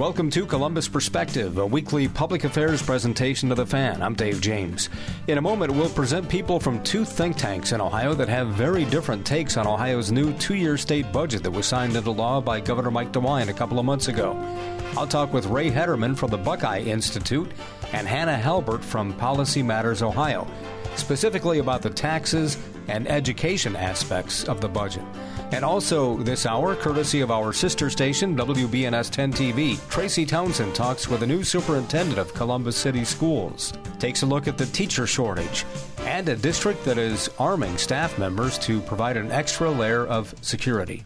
Welcome to Columbus Perspective, a weekly public affairs presentation to the fan. I'm Dave James. In a moment, we'll present people from two think tanks in Ohio that have very different takes on Ohio's new two year state budget that was signed into law by Governor Mike DeWine a couple of months ago. I'll talk with Rea Hederman from the Buckeye Institute and Hannah Halbert from Policy Matters Ohio, specifically about the taxes and education aspects of the budget. And also this hour, courtesy of our sister station, WBNS 10 TV, Tracy Townsend talks with the new superintendent of Columbus City Schools, takes a look at the teacher shortage, and a district that is arming staff members to provide an extra layer of security.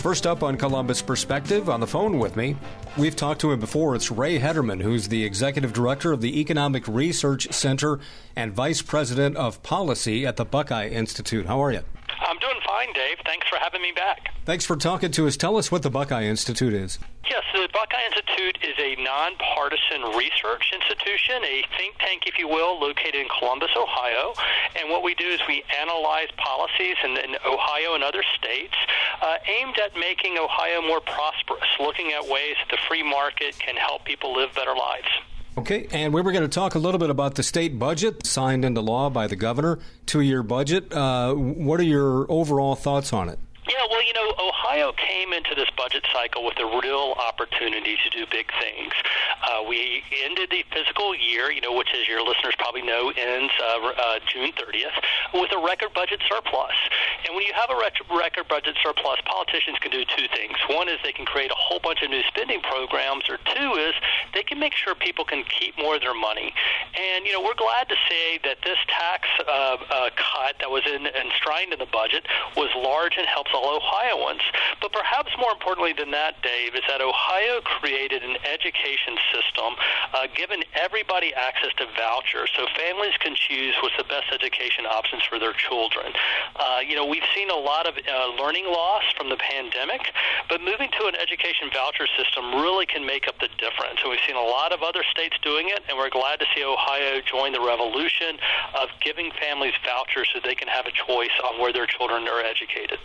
First up on Columbus Perspective, on the phone with me, we've talked to him before. It's Rea Hederman, who's the executive director of the Economic Research Center and vice president of policy at the Buckeye Institute. How are you? I'm doing fine, Dave. Thanks for having me back. Thanks for talking to us. Tell us what the Buckeye Institute is. Yes, the Buckeye Institute is a nonpartisan research institution, a think tank, if you will, located in Columbus, Ohio. And what we do is we analyze policies in, in Ohio and other states uh, aimed at making Ohio more prosperous, looking at ways that the free market can help people live better lives. Okay, and we were going to talk a little bit about the state budget signed into law by the governor, two year budget. Uh, what are your overall thoughts on it? Yeah, well, you know, Ohio came into this budget cycle with a real opportunity to do big things. Uh, we ended the fiscal year, you know, which, as your listeners probably know, ends uh, uh, June 30th, with a record budget surplus. And when you have a record budget surplus, politicians can do two things. One is they can create a whole bunch of new spending programs, or two is they can make sure people can keep more of their money. And, you know, we're glad to say that this tax uh, uh, cut that was in, enshrined in the budget was large and helps all Ohioans. But perhaps more importantly than that, Dave, is that Ohio created an education system uh, giving everybody access to vouchers so families can choose what's the best education options for their children. Uh, you know, we've seen a lot of uh, learning loss from the pandemic, but moving to an education voucher system really can make up the difference. So we've seen a lot of other states doing it, and we're glad to see Ohio join the revolution of giving families vouchers so they can have a choice on where their children are educated.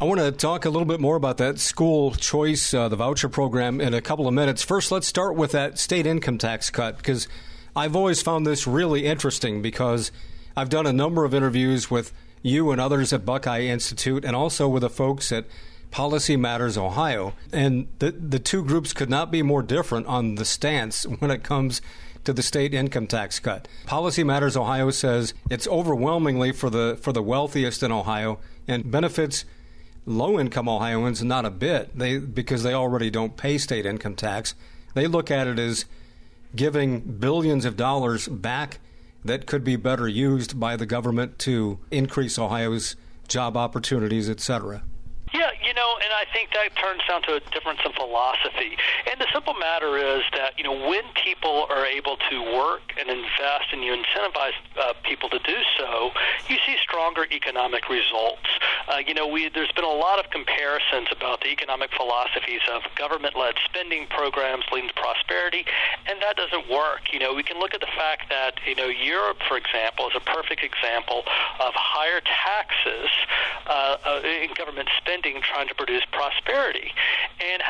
I want to talk a little bit more about that school choice, uh, the voucher program, in a couple of minutes. First, let's start with that state income tax cut because I've always found this really interesting because I've done a number of interviews with you and others at Buckeye Institute and also with the folks at Policy Matters Ohio. And the, the two groups could not be more different on the stance when it comes to the state income tax cut. Policy Matters Ohio says it's overwhelmingly for the for the wealthiest in Ohio and benefits low income Ohioans not a bit. They because they already don't pay state income tax. They look at it as giving billions of dollars back that could be better used by the government to increase Ohio's job opportunities, etc. Yeah, you know, and I think that turns down to a difference in philosophy. And the simple matter is that, you know, when people are able to work and invest and you incentivize uh, people to do so, you see stronger economic results. Uh, you know, we, there's been a lot of comparisons about the economic philosophies of government led spending programs leading to prosperity, and that doesn't work. You know, we can look at the fact that, you know, Europe, for example, is a perfect example of higher taxes uh, uh, in government spending spending trying to produce prosperity.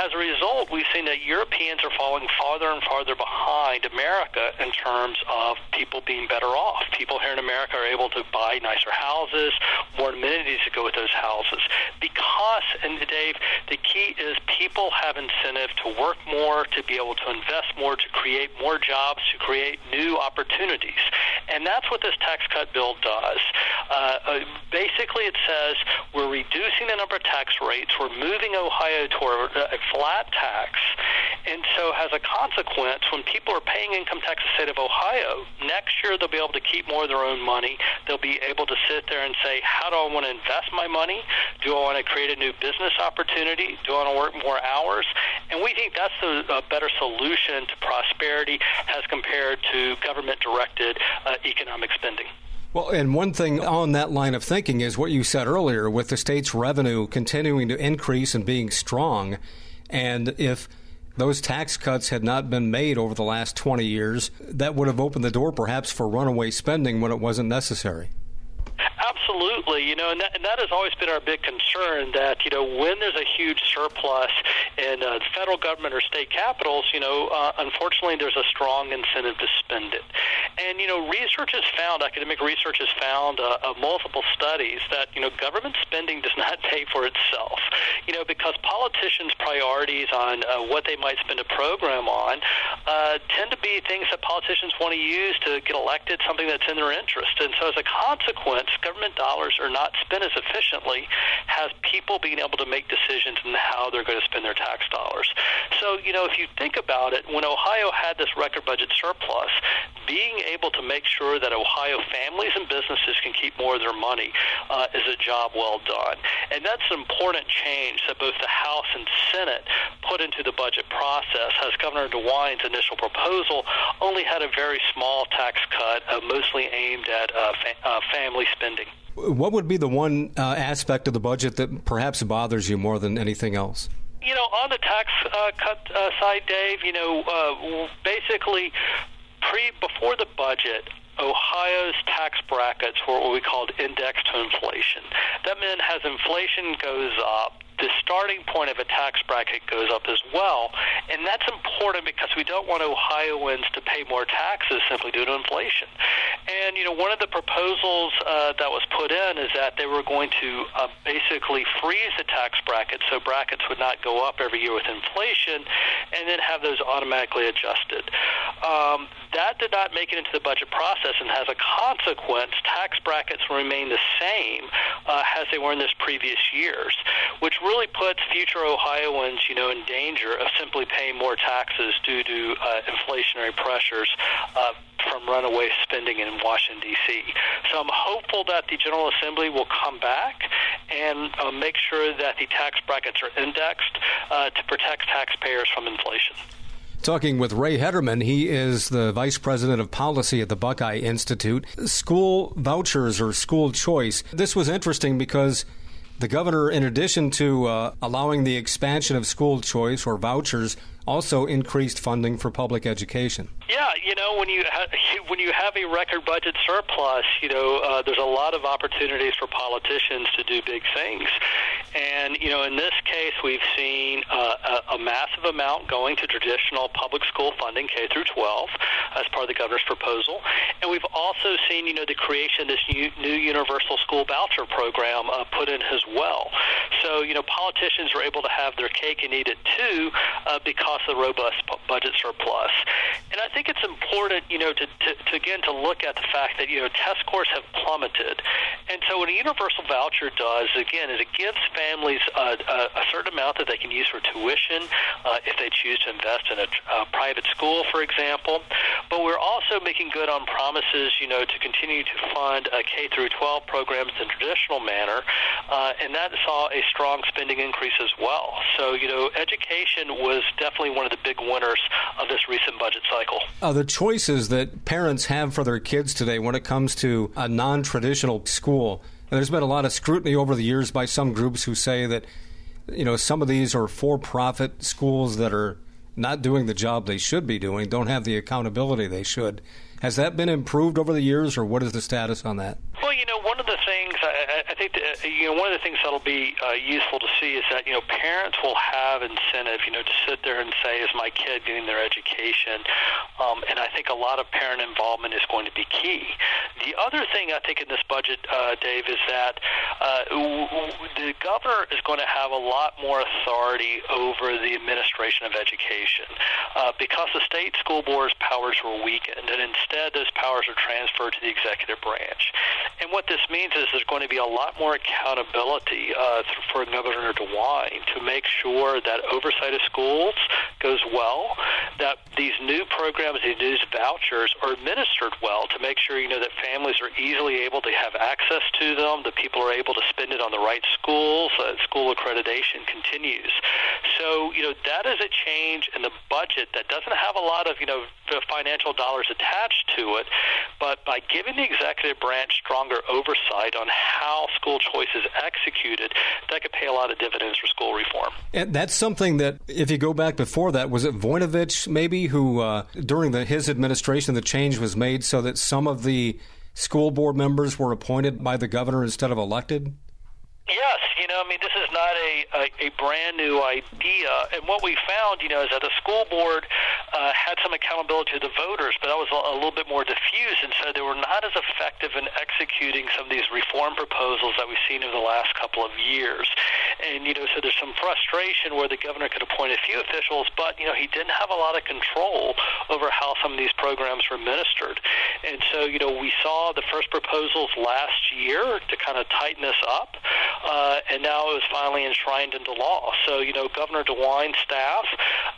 As a result, we've seen that Europeans are falling farther and farther behind America in terms of people being better off. People here in America are able to buy nicer houses, more amenities to go with those houses. Because, and Dave, the key is people have incentive to work more, to be able to invest more, to create more jobs, to create new opportunities. And that's what this tax cut bill does. Uh, uh, basically, it says we're reducing the number of tax rates. We're moving Ohio toward a flat tax. And so, as a consequence, when people are paying income tax in the state of Ohio, next year they'll be able to keep more of their own money. They'll be able to sit there and say, How do I want to invest my money? Do I want to create a new business opportunity? Do I want to work more hours? And we think that's a, a better solution to prosperity as compared to government directed uh, economic spending. Well, and one thing on that line of thinking is what you said earlier with the state's revenue continuing to increase and being strong. And if those tax cuts had not been made over the last 20 years, that would have opened the door perhaps for runaway spending when it wasn't necessary. Absolutely. You know, and that, and that has always been our big concern that, you know, when there's a huge surplus in uh, federal government or state capitals, you know, uh, unfortunately there's a strong incentive to spend it. And, you know, research has found, academic research has found uh, uh, multiple studies that, you know, government spending does not pay for itself. You know, because politicians' priorities on uh, what they might spend a program on uh, tend to be things that politicians want to use to get elected, something that's in their interest. And so as a consequence, government dollars are not spent as efficiently, has people being able to make decisions in how they're going to spend their tax dollars. So, you know, if you think about it, when Ohio had this record budget surplus, being able to make sure that Ohio families and businesses can keep more of their money uh, is a job well done. And that's an important change that both the House and Senate put into the budget process, as Governor DeWine's initial proposal only had a very small tax cut, uh, mostly aimed at uh, fa- uh, family spending. What would be the one uh, aspect of the budget that perhaps bothers you more than anything else? You know, on the tax uh, cut uh, side, Dave, you know, uh, basically pre before the budget, Ohio's tax brackets were what we called indexed to inflation. That meant as inflation goes up, the starting point of a tax bracket goes up as well. And that's important because we don't want Ohioans to pay more taxes simply due to inflation. And, you know, one of the proposals uh, that was put in is that they were going to uh, basically freeze the tax bracket so brackets would not go up every year with inflation and then have those automatically adjusted. Um, that did not make it into the budget process, and has a consequence, tax brackets remain the same uh, as they were in this previous years, which really puts future Ohioans, you know, in danger of simply paying more taxes due to uh, inflationary pressures uh, from runaway spending in Washington, D.C. So I'm hopeful that the General Assembly will come back and uh, make sure that the tax brackets are indexed uh, to protect taxpayers from inflation. Talking with Rea Hederman, he is the Vice President of Policy at the Buckeye Institute. School vouchers or school choice. This was interesting because the governor, in addition to uh, allowing the expansion of school choice or vouchers, also increased funding for public education. Yeah, you know when you ha- when you have a record budget surplus, you know uh, there's a lot of opportunities for politicians to do big things, and you know in this case we've seen uh, a, a massive amount going to traditional public school funding K through 12 as part of the governor's proposal, and we've also seen you know the creation of this new, new universal school voucher program uh, put in as well. So you know politicians are able to have their cake and eat it too uh, because of the robust budget surplus, and I think it's important, you know, to, to, to again to look at the fact that you know test scores have plummeted, and so what a universal voucher does again is it gives families a, a, a certain amount that they can use for tuition uh, if they choose to invest in a, a private school, for example. But we're also making good on promises, you know, to continue to fund uh, K through 12 programs in traditional manner, uh, and that saw a strong spending increase as well. So you know, education was definitely one of the big winners of this recent budget cycle. Uh, the choices that parents have for their kids today when it comes to a non traditional school, there's been a lot of scrutiny over the years by some groups who say that, you know, some of these are for profit schools that are not doing the job they should be doing, don't have the accountability they should. Has that been improved over the years, or what is the status on that? Well, you know, one of the things I, I think that, uh, you know one of the things that'll be uh, useful to see is that you know parents will have incentive, you know, to sit there and say, "Is my kid getting their education?" Um, and I think a lot of parent involvement is going to be key. The other thing I think in this budget, uh, Dave, is that uh, the governor is going to have a lot more authority over the administration of education uh, because the state school board's powers were weakened, and instead those powers are transferred to the executive branch. And what this means is there's going to be a lot more accountability uh, for Governor DeWine to make sure that oversight of schools goes well, that these new programs, these new vouchers are administered well to make sure, you know, that families are easily able to have access to them, that people are able to spend it on the right schools, that school accreditation continues. So, you know, that is a change in the budget that doesn't have a lot of, you know, financial dollars attached to it, but by giving the executive branch stronger oversight on how school choice is executed, that could pay a lot of dividends for school reform. And that's something that, if you go back before that, was it Voinovich maybe who, uh, during the, his administration, the change was made so that some of the school board members were appointed by the governor instead of elected? Yes, you know, I mean, this is not a, a, a brand new idea. And what we found, you know, is that the school board uh, had some accountability to the voters, but that was a, a little bit more diffuse, and so they were not as effective in executing some of these reform proposals that we've seen over the last couple of years. And, you know, so there's some frustration where the governor could appoint a few officials, but, you know, he didn't have a lot of control over how some of these programs were administered. And so, you know, we saw the first proposals last year to kind of tighten this up uh, and now it was finally enshrined into law. So, you know, Governor DeWine's staff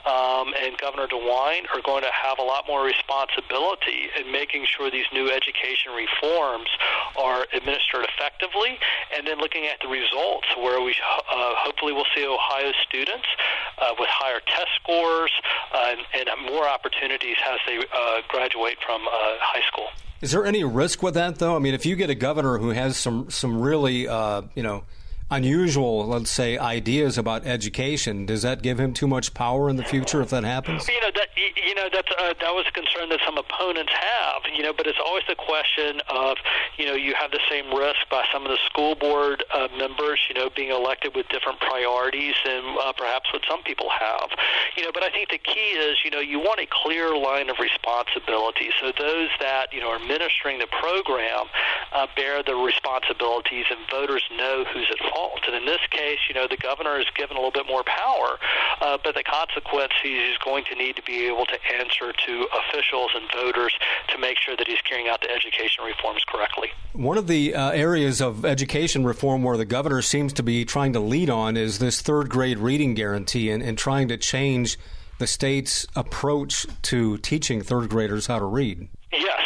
um, and Governor DeWine are going to have a lot more responsibility in making sure these new education reforms are administered effectively, and then looking at the results, where we uh, hopefully will see Ohio students uh, with higher test scores uh, and, and, more opportunities as they uh, graduate from uh, high school. Is there any risk with that, though? I mean, if you get a governor who has some some really, uh, you know, unusual, let's say, ideas about education, does that give him too much power in the future if that happens? You know that you know that's uh, that was a concern that some opponents have. You know, but it's always the question of you know you have the same risk by some of the school board uh, members, you know, being elected with different priorities and uh, perhaps what some people have. You know, but I think the key is you know you want a clear line of responsibility. So those that you know are administering the program uh, bear the responsibilities, and voters know who's at fault And in this case, you know, the governor is given a little bit more power, uh, but the consequence is he's going to need to be able to answer to officials and voters to make sure that he's carrying out the education reforms correctly. One of the uh, areas of education reform where the governor seems to be trying to lead on is this third grade reading guarantee and, and trying to change the state's approach to teaching third graders how to read. Yes,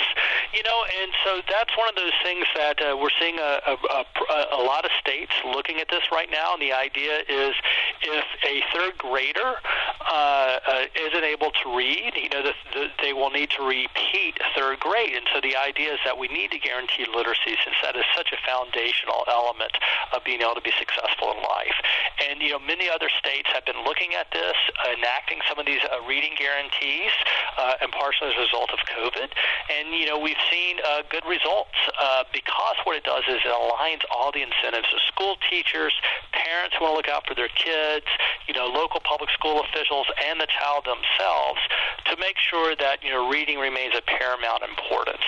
you know, and so that's one of those things that uh, we're seeing a, a, a, a lot of states looking at this right now. And the idea is if a third grader uh, uh, isn't able to read, you know, the, the, they will need to repeat third grade. And so the idea is that we need to guarantee literacy since that is such a foundational element of being able to be successful in life. And, you know, many other states have been looking at this, enacting some of these uh, reading guarantees, uh, and partially as a result of COVID. And, you know, we've seen uh, good results uh, because what it does is it aligns all the incentives of school teachers, parents who want to look out for their kids, you know, local public school officials, and the child themselves to make sure that you know reading remains of paramount importance.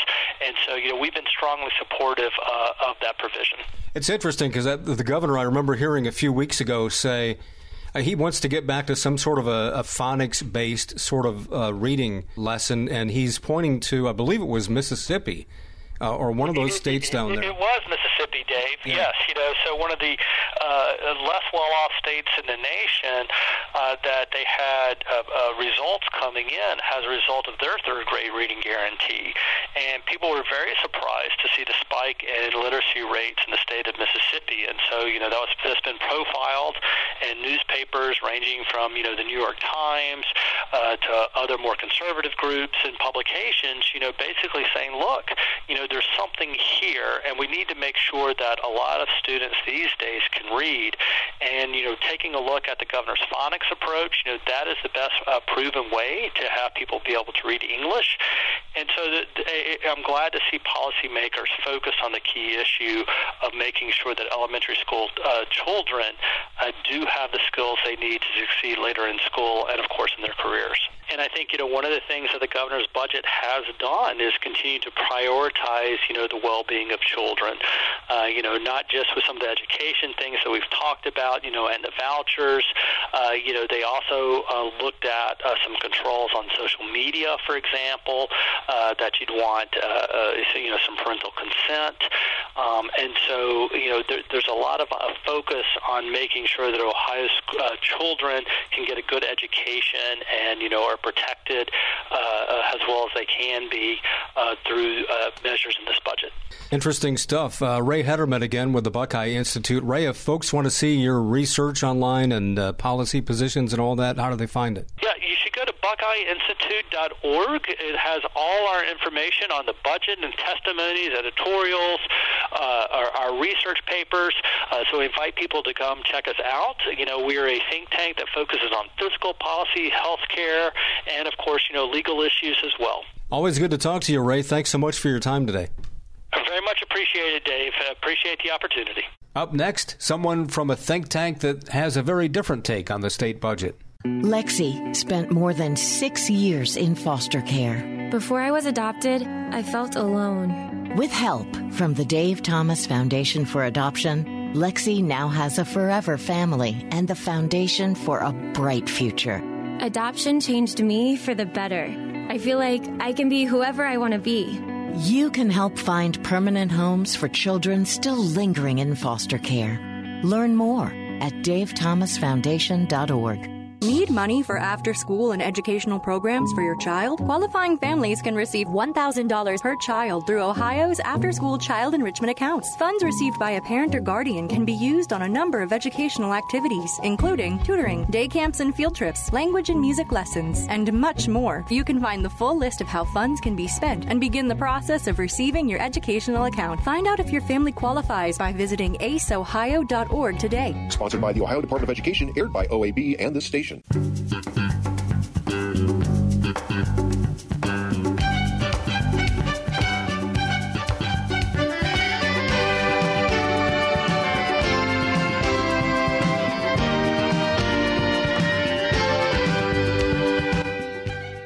And so, you know, we've been strongly supportive uh, of that provision. It's interesting because the governor, I remember hearing a few weeks ago say uh, he wants to get back to some sort of a, a phonics based sort of uh, reading lesson, and he's pointing to, I believe it was Mississippi. Uh, or one of those states down there. It was Mississippi, Dave. Yeah. Yes, you know, so one of the uh, less well-off states in the nation uh, that they had uh, uh, results coming in as a result of their third grade reading guarantee, and people were very surprised to see the spike in literacy rates in the state of Mississippi. And so, you know, that was that's been profiled in newspapers ranging from you know the New York Times uh, to other more conservative groups and publications. You know, basically saying, look, you know there's something here, and we need to make sure that a lot of students these days can read. And you know, taking a look at the governor's phonics approach, you know, that is the best uh, proven way to have people be able to read English. And so, that, I'm glad to see policymakers focus on the key issue of making sure that elementary school uh, children uh, do have the skills they need to succeed later in school and, of course, in their careers. And I think you know one of the things that the governor's budget has done is continue to prioritize you know the well-being of children. Uh, you know, not just with some of the education things that we've talked about, you know, and the vouchers. Uh, you know, they also uh, looked at uh, some controls on social media, for example, uh, that you'd want uh, uh, you know some parental consent. Um, and so, you know, there, there's a lot of uh, focus on making sure that Ohio's uh, children can get a good education and, you know, are protected uh, uh as well as they can be uh, through uh, measures in this budget. Interesting stuff. Rea Hederman again with the Buckeye Institute. Rea, if folks want to see your research online and policy positions and all that, how do they find it? Yeah, you should go to buckeyeinstitute.org. It has all our information on the budget and testimonies, editorials, uh, our, our, research papers. Uh, so we invite people to come check us out. You know, we're a think tank that focuses on fiscal policy, health healthcare, and of course, you know, legal issues as well. Always good to talk to you, Rea. Thanks so much for your time today. Very much appreciated, Dave. appreciate the opportunity. Up next, someone from a think tank that has a very different take on the state budget. Lexi spent more than six years in foster care. Before I was adopted, I felt alone. With help from the Dave Thomas Foundation for Adoption, Lexi now has a forever family and the foundation for a bright future. Adoption changed me for the better. I feel like I can be whoever I want to be. You can help find permanent homes for children still lingering in foster care. Learn more at davethomasfoundation.org. Need money for after school and educational programs for your child? Qualifying families can receive $1,000 per child through Ohio's after school child enrichment accounts. Funds received by a parent or guardian can be used on a number of educational activities, including tutoring, day camps and field trips, language and music lessons, and much more. You can find the full list of how funds can be spent and begin the process of receiving your educational account. Find out if your family qualifies by visiting aceohio.org today. Sponsored by the Ohio Department of Education, aired by OAB and this station.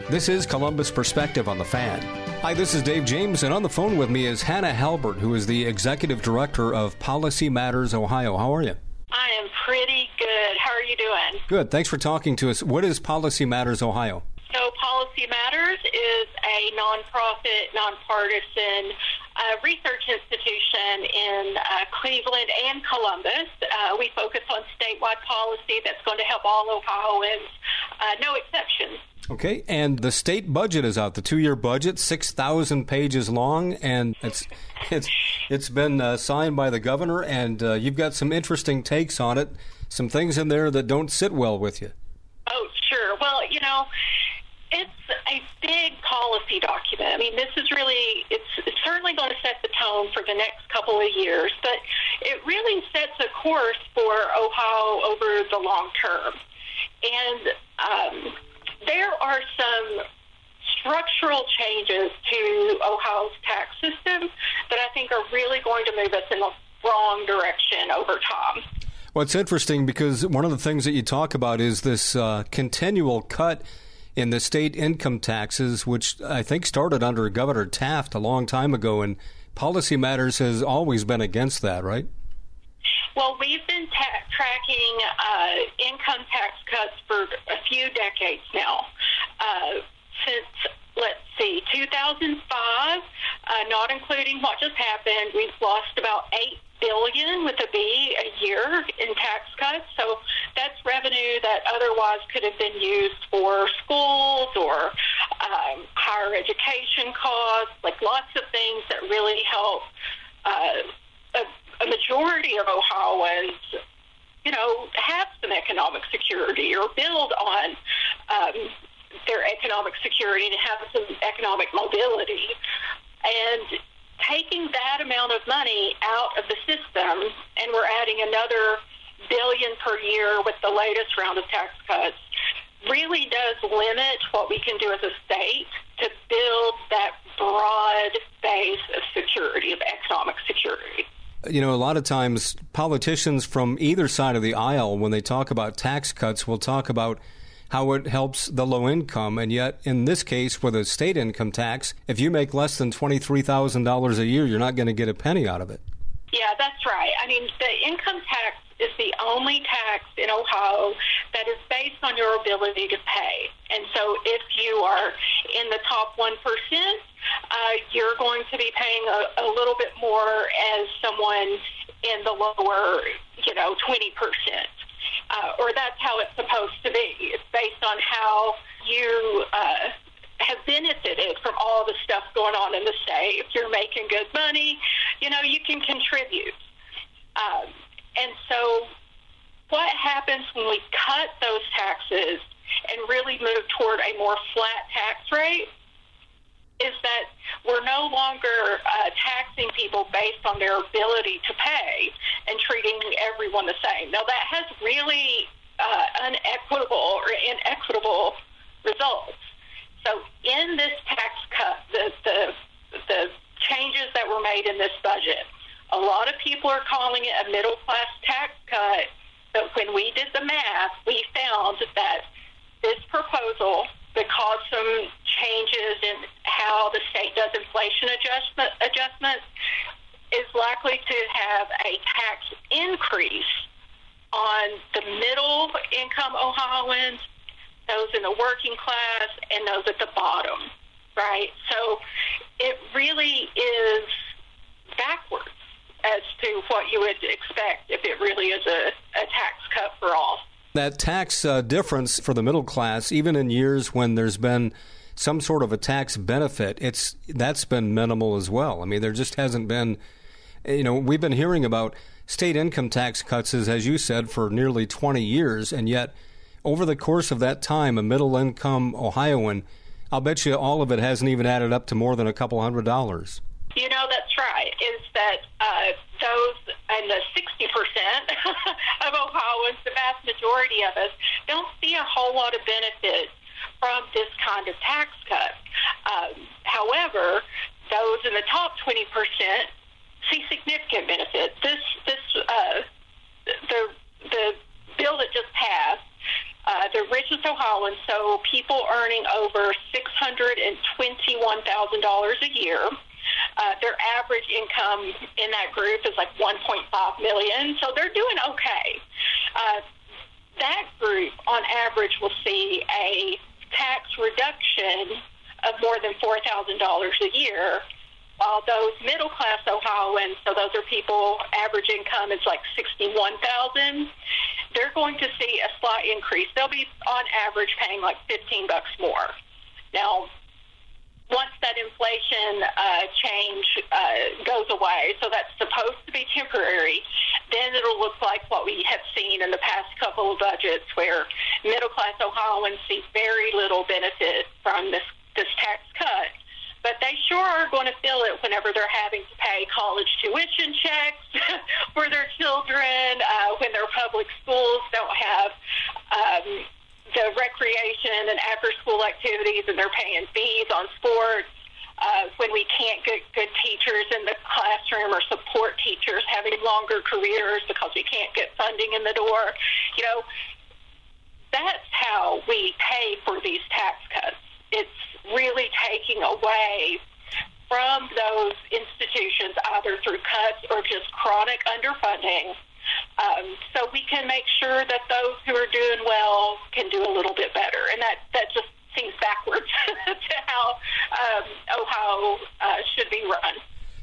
This is Columbus Perspective on the Fan. Hi, this is Dave James, and on the phone with me is Hannah Halbert, who is the Executive Director of Policy Matters Ohio. How are you? I am pretty good. How are you doing? Good. Thanks for talking to us. What is Policy Matters Ohio? So, Policy Matters is a nonprofit, nonpartisan uh, research institution in uh, Cleveland and Columbus. Uh, we focus on statewide policy that's going to help all Ohioans, uh, no exceptions. Okay, and the state budget is out. The two-year budget, six thousand pages long, and it's it's it's been uh, signed by the governor. And uh, you've got some interesting takes on it. Some things in there that don't sit well with you. Oh, sure. Well, you know, it's a big policy document. I mean, this is really it's, it's certainly going to set the tone for the next couple of years, but it really sets a course for Ohio over the long term. And um, there are some structural changes to Ohio's tax system that I think are really going to move us in the wrong direction over time. Well, it's interesting because one of the things that you talk about is this uh, continual cut in the state income taxes, which I think started under Governor Taft a long time ago, and Policy Matters has always been against that, right? Well, we've been ta- tracking uh, income tax cuts for a few decades now. Uh, since, let's see, 2005, uh, not including what just happened, we've lost about 8 billion with a B a year in tax cuts. So that's revenue that otherwise could have been used for schools or um, higher education costs, like lots of things that really help uh, a, a majority of Ohioans, you know, have some economic security or build on um, their economic security to have some economic mobility. And taking that amount of money out of the system, and we're adding another billion per year with the latest round of tax cuts, really does limit what we can do as a state to build that broad base of security, of economic security. You know, a lot of times politicians from either side of the aisle, when they talk about tax cuts, will talk about how it helps the low income. And yet, in this case, with a state income tax, if you make less than $23,000 a year, you're not going to get a penny out of it. Yeah, that's right. I mean, the income tax is the only tax in Ohio that is based on your ability to pay. And so if you are in the top 1%, uh, you're going to be paying a, a little bit more as someone in the lower, you know, 20% uh, or that's how it's supposed to be. It's based on how you uh, have benefited from all the stuff going on in the state. If you're making good money, you know, you can contribute. Um, and so, what happens when we cut those taxes and really move toward a more flat tax rate? Is that we're no longer uh, taxing people based on their ability to pay and treating everyone the same. Now, that has really uh, unequitable or inequitable results. So, in this tax cut, the, the, the changes that were made in this budget. A lot of people are calling it a middle class tax cut, but when we did the math, we found that this proposal, because some changes in how the state does inflation adjustment adjustments, is likely to have a tax increase on the middle income Ohioans, those in the working class, and those at the bottom, right? So it really is backwards as to what you would expect if it really is a, a tax cut for all. That tax uh, difference for the middle class, even in years when there's been some sort of a tax benefit, it's that's been minimal as well. I mean, there just hasn't been. You know, we've been hearing about state income tax cuts, as you said, for nearly 20 years, and yet over the course of that time, a middle income Ohioan, I'll bet you all of it hasn't even added up to more than a couple hundred dollars. You know, right. Is that uh, those and the 60% of Ohioans, the vast majority of us, don't see a whole lot of benefit from this kind of tax cut. Um, however, those in the top 20% see significant benefit. This, this, uh, the, the bill that just passed uh, the richest Ohioans, so people earning over $621,000 a year. Uh, their average income in that group is like 1.5 million, so they're doing okay. Uh, that group, on average, will see a tax reduction of more than $4,000 a year while those middle class Ohioans, so those are people average income is like sixty one thousand, they're going to see a slight increase. They'll be on average paying like fifteen bucks more. Now, once that inflation uh, change uh, goes away, so that's supposed to be temporary, then it'll look like what we have seen in the past couple of budgets, where middle class Ohioans see very little benefit from this this tax cut. But they sure are going to feel it whenever they're having to pay college tuition checks for their children, uh, when their public schools don't have um, the recreation and after school activities and they're paying fees on sports. Uh, when we can't get good teachers in the classroom or support teachers having longer careers because we can't get funding in the door, you know, that's how we pay for these tax cuts. It's really taking away from those institutions either through cuts or just chronic underfunding. Um, so we can make sure that those who are doing well can do a little bit better, and that that just seems backwards to how um, Ohio uh, should be run.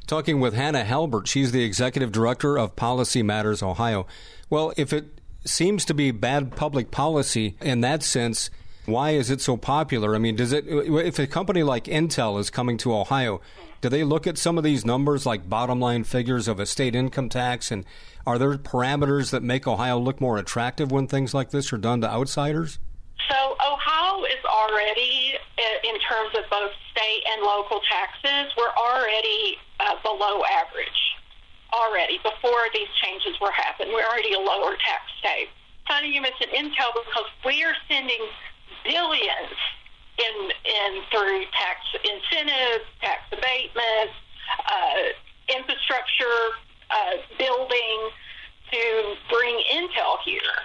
Talking with Hannah Halbert, she's the executive director of Policy Matters Ohio. Well, if it seems to be bad public policy in that sense, why is it so popular? I mean, does it if a company like Intel is coming to Ohio, do they look at some of these numbers like bottom line figures of a state income tax and are there parameters that make Ohio look more attractive when things like this are done to outsiders? So Ohio is already, in terms of both state and local taxes, we're already uh, below average. Already, before these changes were happening, we're already a lower tax state. Funny you mentioned Intel because we are sending billions in in through tax incentives, tax abatements, uh, infrastructure building to bring Intel here,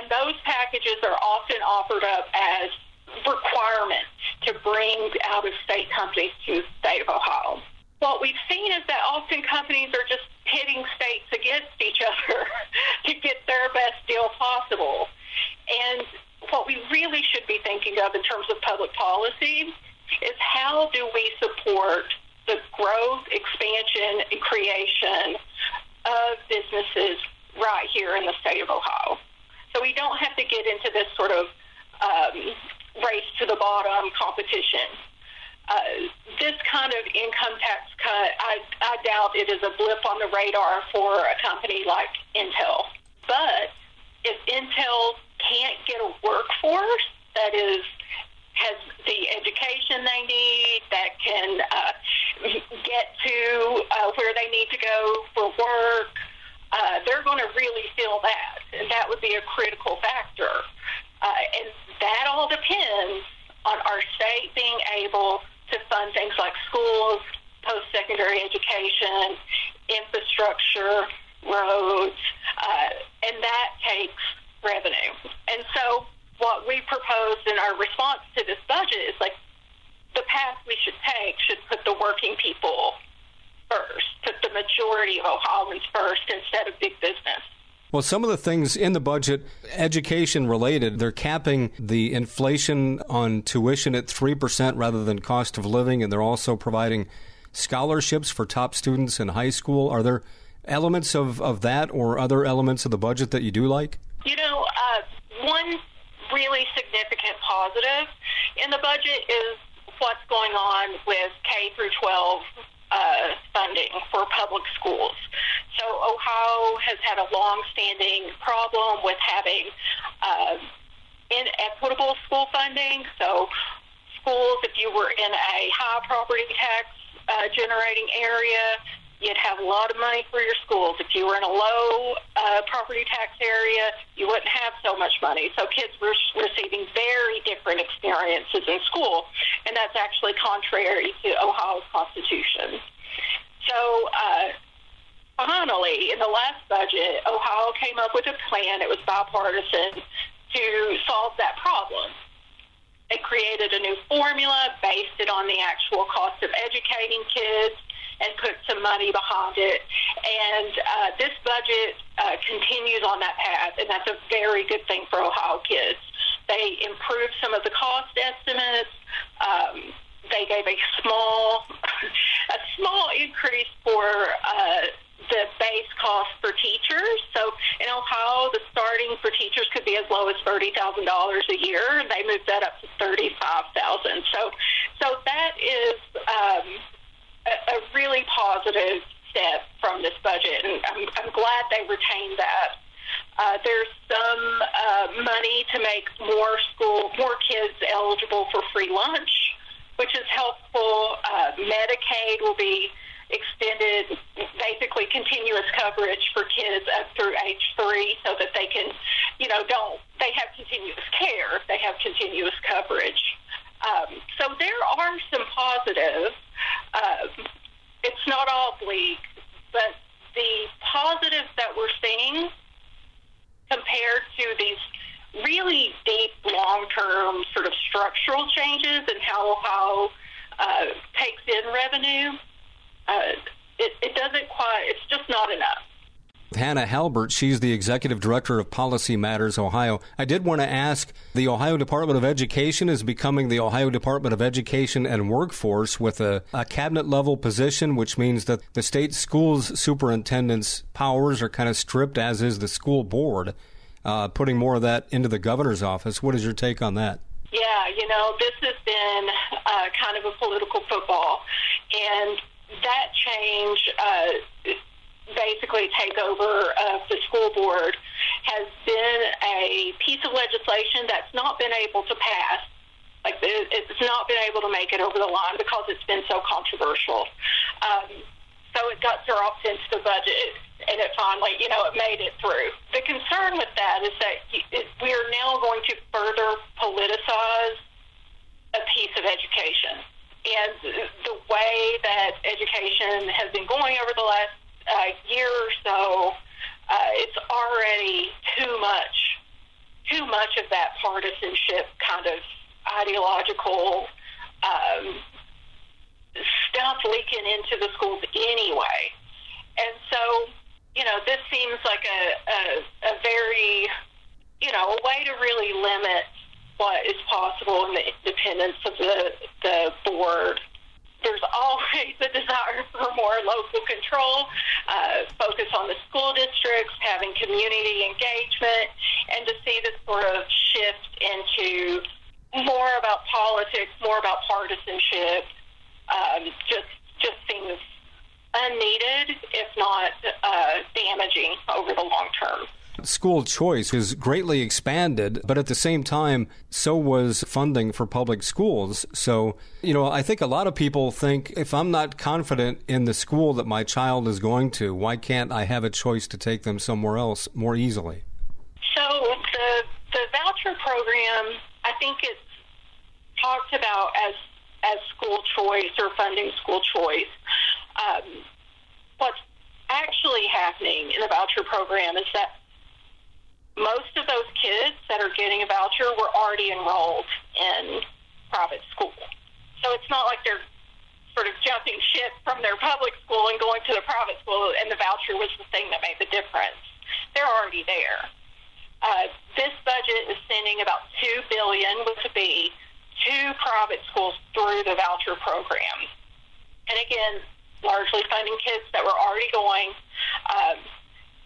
and those packages are often offered up as requirements to bring out of state companies to the state of Ohio. What we've seen is that often companies are just pitting states against each other to get their best deal possible. And what we really should be thinking of in terms of public policy is how do we support the growth, expansion, and creation of businesses right here in the state of Ohio. So we don't have to get into this sort of um, race to the bottom competition. Uh, this kind of income tax cut, I, I doubt it is a blip on the radar for a company like Intel. But if Intel can't get a workforce that is has the education they need, that can uh, get to uh, where they need to go for work, uh, they're going to really feel that. And that would be a critical factor. Uh, and that all depends on our state being able to fund things like schools, post secondary education, infrastructure, roads, uh, and that takes revenue. And so, what we proposed in our response to this budget is like the path we should take should put the working people first, put the majority of Ohioans first instead of big business. Well, some of the things in the budget, education related, they're capping the inflation on tuition at 3% rather than cost of living, and they're also providing scholarships for top students in high school. Are there elements of, of that or other elements of the budget that you do like? You know, uh, one really significant positive in the budget is what's going on with K through 12 uh, funding for public schools. So Ohio has had a long-standing problem with having uh, inequitable school funding. So schools, if you were in a high property tax uh, generating area, you'd have a lot of money for your schools. If you were in a low uh, property tax area, you wouldn't have so much money. So kids were receiving very different experiences in school, and that's actually contrary to Ohio's constitution. So, uh, finally, in the last budget, Ohio came up with a plan. It was bipartisan to solve that problem. It created a new formula, based it on the actual cost of educating kids, and put some money behind it. And uh, this budget uh, continues on that path, and that's a very good thing for Ohio kids. They improved some of the cost estimates. Um, they gave a small, a small increase for uh, the base cost for teachers. So in Ohio, the starting for teachers could be as low as thirty thousand dollars a year. And they moved that up to thirty-five thousand. So, so that is um, a, a really positive step from this budget, and I'm, I'm glad they retained that. Uh, there's some uh, money to make more school, more kids eligible for free lunch, which is helpful. Uh, Medicaid will be extended, basically continuous coverage for kids up through age three, so that they can, you know, don't they have continuous care? They have continuous coverage. Um, so there are some positives. Um, it's not all bleak, but the positives that we're seeing compared to these really deep, long-term sort of structural changes and how Ohio uh, takes in revenue, uh, it, it doesn't quite. It's just not enough. Hannah Halbert. She's the executive director of Policy Matters Ohio. I did want to ask the Ohio Department of Education is becoming the Ohio Department of Education and Workforce with a, a cabinet level position, which means that the state schools superintendent's powers are kind of stripped, as is the school board, uh, putting more of that into the governor's office. What is your take on that? Yeah, you know, this has been uh, kind of a political football, and that change. Uh, basically takeover of the school board has been a piece of legislation that's not been able to pass. Like it's not been able to make it over the line because it's been so controversial. Um, so it got dropped into the budget, and it finally, you know, it made it through. The concern with that is that we are now going to further politicize a piece of education. And the way that education has been going over the last uh, year or so, uh, it's already too much, too much of that partisanship kind of ideological um, stuff leaking into the schools anyway. And so, you know, this seems like a, a, a very, you know, a way to really limit what is possible in the independence of the, the board there's always a desire for more local control, uh, focus on the school districts, having community engagement, and to see this sort of shift into more about politics, more about partisanship, um, just just seems unneeded, if not uh, damaging over the long term school choice was greatly expanded, but at the same time, so was funding for public schools. So, you know, I think a lot of people think if I'm not confident in the school that my child is going to, why can't I have a choice to take them somewhere else more easily? So, the, the voucher program, I think it's talked about as as school choice or funding school choice. Um, what's actually happening in the voucher program is that most of those kids that are getting a voucher were already enrolled in private school. So it's not like they're sort of jumping ship from their public school and going to the private school, and the voucher was the thing that made the difference. They're already there. Uh, this budget is sending about two billion with a B to private schools through the voucher program, and again, largely funding kids that were already going. Um,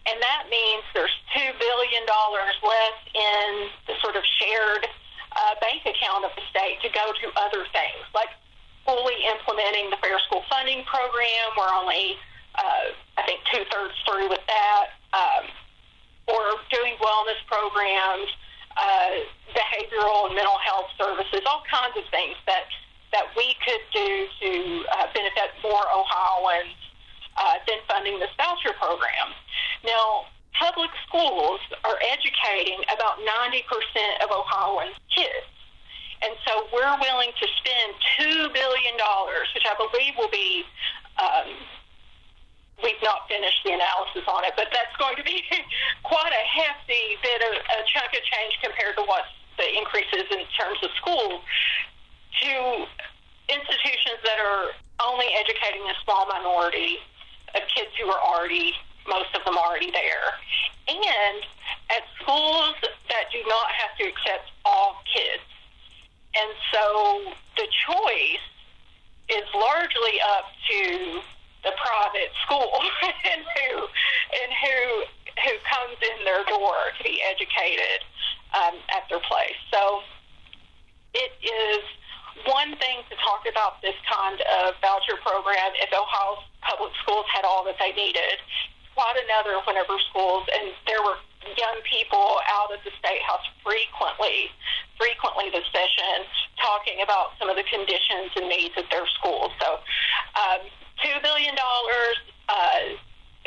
and that means there's two billion dollars less in the sort of shared uh, bank account of the state to go to other things like fully implementing the Fair School Funding Program. We're only, uh, I think, two thirds through with that. Um, or doing wellness programs, uh, behavioral and mental health services, all kinds of things that that we could do to uh, benefit more Ohioans uh, than funding this voucher program. Now, public schools are educating about 90% of Ohioans' kids. And so we're willing to spend $2 billion, which I believe will be, um, we've not finished the analysis on it, but that's going to be quite a hefty bit of a chunk of change compared to what the increases in terms of schools to institutions that are only educating a small minority of kids who are already, most of them already there. And at schools that do not have to accept all kids. And so the choice is largely up to the private school and who and who who comes in their door to be educated um, at their place. So it is one thing to talk about this kind of voucher program if Ohio public schools had all that they needed. Quite another whenever schools and there were young people out at the state house frequently, frequently this session talking about some of the conditions and needs at their schools. So, um, two billion dollars. Uh,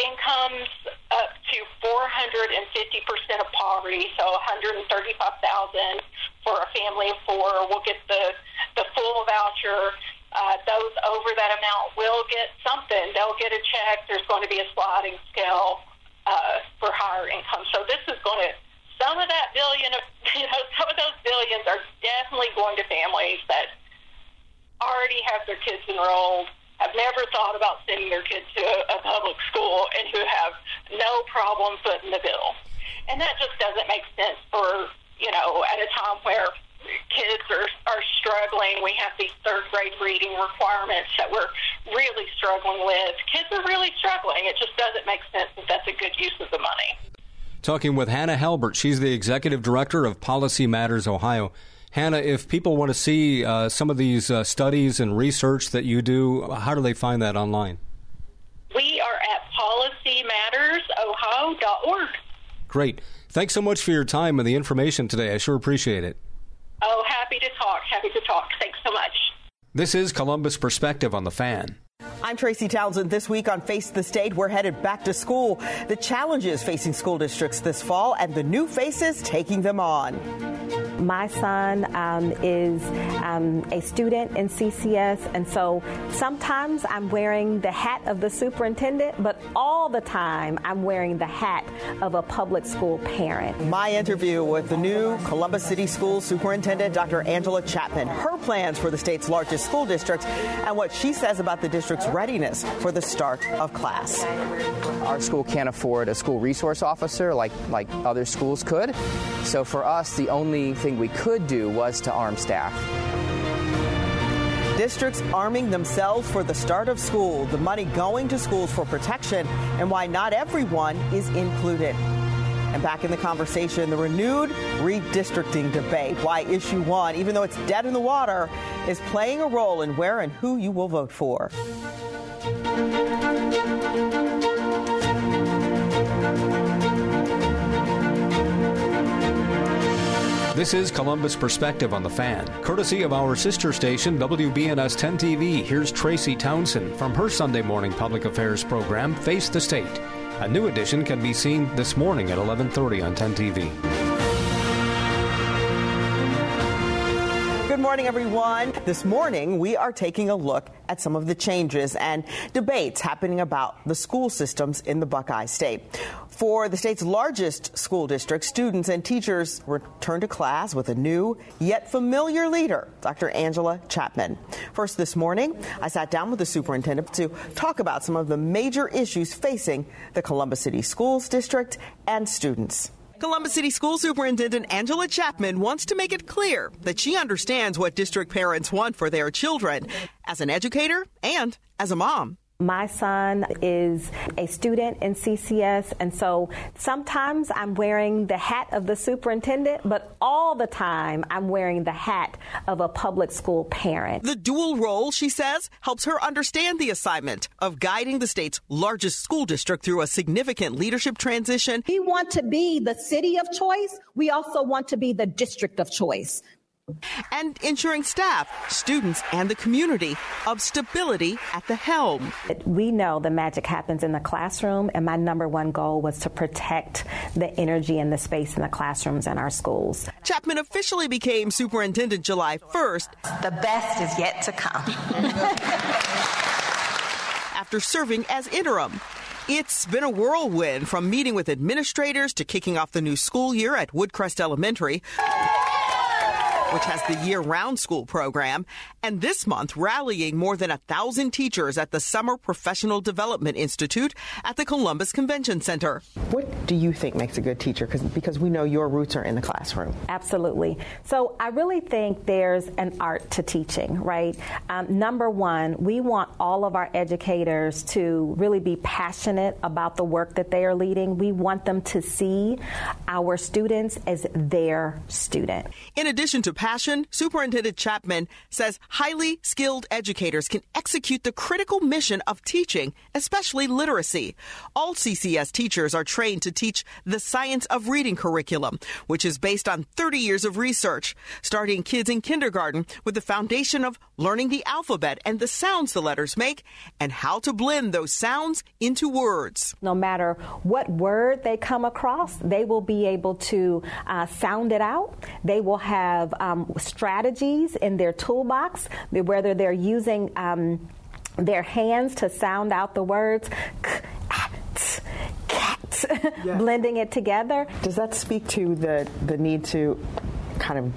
incomes up to 450% of poverty, so 135,000 for a family of four will get the the full voucher. Uh, those over that amount will get something. They'll get a check. There's going to be a sliding scale uh, for higher income. So this is going to some of that billion, of, you know, some of those billions are definitely going to families that already have their kids enrolled have never thought about sending their kids to a, a public school and who have no problem footing the bill. And that just doesn't make sense for, you know, at a time where kids are, are struggling. We have these third grade reading requirements that we're really struggling with. Kids are really struggling. It just doesn't make sense that that's a good use of the money. Talking with Hannah Halbert. She's the executive director of Policy Matters Ohio. Hannah, if people want to see uh, some of these uh, studies and research that you do, how do they find that online? We are at policymattersohio.org. Great. Thanks so much for your time and the information today. I sure appreciate it. Oh, happy to talk. Happy to talk. Thanks so much. This is Columbus Perspective on the Fan. I'm Tracy Townsend. This week on Face the State, we're headed back to school. The challenges facing school districts this fall and the new faces taking them on. My son um, is um, a student in CCS, and so sometimes I'm wearing the hat of the superintendent, but all the time I'm wearing the hat of a public school parent. My interview with the new Columbus City Schools Superintendent, Dr. Angela Chapman, her plans for the state's largest school district, and what she says about the district's readiness for the start of class. Our school can't afford a school resource officer like, like other schools could. So for us, the only thing we could do was to arm staff. Districts arming themselves for the start of school, the money going to schools for protection, and why not everyone is included. And back in the conversation, the renewed redistricting debate, why issue one, even though it's dead in the water, is playing a role in where and who you will vote for. This is Columbus Perspective on the Fan, courtesy of our sister station WBNS 10 TV. Here's Tracy Townsend from her Sunday morning public affairs program, Face the State. A new edition can be seen this morning at 11:30 on 10 TV. Morning, everyone. This morning, we are taking a look at some of the changes and debates happening about the school systems in the Buckeye State. For the state's largest school district, students and teachers return to class with a new yet familiar leader, Dr. Angela Chapman. First this morning, I sat down with the superintendent to talk about some of the major issues facing the Columbus City Schools District and students. Columbus City School Superintendent Angela Chapman wants to make it clear that she understands what district parents want for their children as an educator and as a mom. My son is a student in CCS, and so sometimes I'm wearing the hat of the superintendent, but all the time I'm wearing the hat of a public school parent. The dual role, she says, helps her understand the assignment of guiding the state's largest school district through a significant leadership transition. We want to be the city of choice. We also want to be the district of choice and ensuring staff, students, and the community of stability at the helm. We know the magic happens in the classroom, and my number one goal was to protect the energy and the space in the classrooms and our schools. Chapman officially became superintendent July 1st. The best is yet to come. After serving as interim. It's been a whirlwind from meeting with administrators to kicking off the new school year at Woodcrest Elementary which has the year round school program, and this month rallying more than a thousand teachers at the Summer Professional Development Institute at the Columbus Convention Center. What do you think makes a good teacher? Because we know your roots are in the classroom. Absolutely. So I really think there's an art to teaching, right? Um, number one, we want all of our educators to really be passionate about the work that they are leading. We want them to see our students as their student. In addition to passion, Superintendent Chapman says highly skilled educators can execute the critical mission of teaching, especially literacy. All CCS teachers are trained to teach the science of reading curriculum, which is based on 30 years of research, starting kids in kindergarten with the foundation of learning the alphabet and the sounds the letters make and how to blend those sounds into words. No matter what word they come across, they will be able to uh, sound it out. They will have um, um, strategies in their toolbox, whether they're using um, their hands to sound out the words. Cat, yeah. blending it together. Does that speak to the the need to kind of